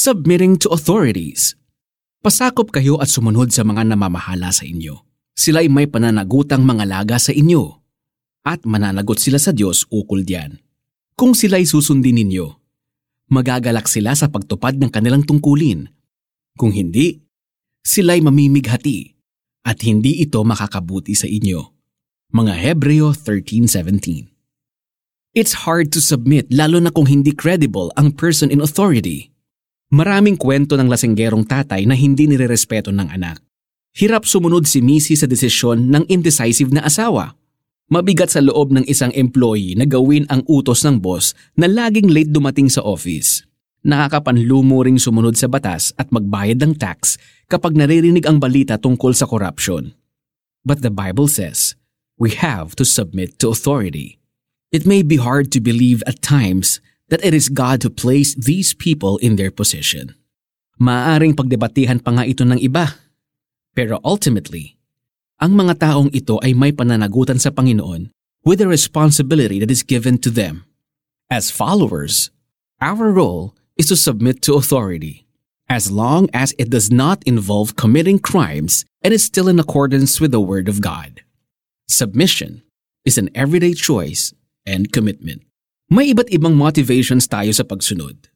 Submitting to authorities. Pasakop kayo at sumunod sa mga namamahala sa inyo. Sila'y may pananagutang mga laga sa inyo. At mananagot sila sa Diyos ukol diyan. Kung sila'y susundin ninyo, magagalak sila sa pagtupad ng kanilang tungkulin. Kung hindi, sila'y mamimighati at hindi ito makakabuti sa inyo. Mga Hebreo 13.17 It's hard to submit lalo na kung hindi credible ang person in authority. Maraming kwento ng lasenggerong tatay na hindi nirerespeto ng anak. Hirap sumunod si Missy sa desisyon ng indecisive na asawa. Mabigat sa loob ng isang employee na gawin ang utos ng boss na laging late dumating sa office. Nakakapanlumo ring sumunod sa batas at magbayad ng tax kapag naririnig ang balita tungkol sa corruption. But the Bible says, we have to submit to authority. It may be hard to believe at times that it is God who placed these people in their position. Maaring pagdebatihan pa nga ito ng iba. Pero ultimately, ang mga taong ito ay may pananagutan sa Panginoon with a responsibility that is given to them. As followers, our role is to submit to authority, as long as it does not involve committing crimes and is still in accordance with the Word of God. Submission is an everyday choice and commitment. May iba't ibang motivations tayo sa pagsunod.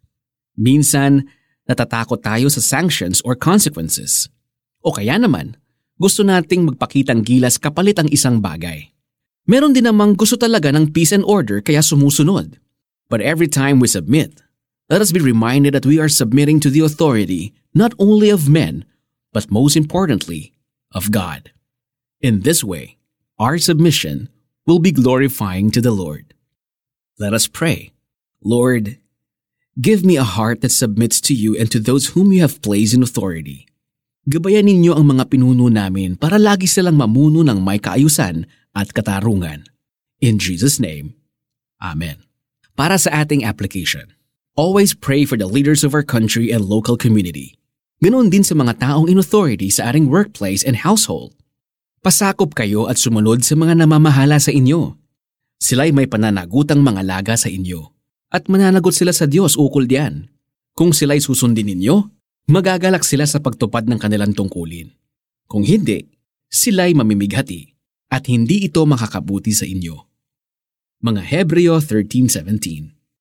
Minsan, natatakot tayo sa sanctions or consequences. O kaya naman, gusto nating magpakitang gilas kapalit ang isang bagay. Meron din namang gusto talaga ng peace and order kaya sumusunod. But every time we submit, let us be reminded that we are submitting to the authority not only of men, but most importantly, of God. In this way, our submission will be glorifying to the Lord. Let us pray. Lord, give me a heart that submits to you and to those whom you have placed in authority. Gabayan ninyo ang mga pinuno namin para lagi silang mamuno ng may kaayusan at katarungan. In Jesus' name, Amen. Para sa ating application, always pray for the leaders of our country and local community. Ganoon din sa mga taong in authority sa ating workplace and household. Pasakop kayo at sumunod sa mga namamahala sa inyo. Sila'y may pananagutang mga laga sa inyo. At mananagot sila sa Diyos ukol diyan. Kung sila'y susundin ninyo, magagalak sila sa pagtupad ng kanilang tungkulin. Kung hindi, sila'y mamimighati at hindi ito makakabuti sa inyo. Mga Hebreo 13.17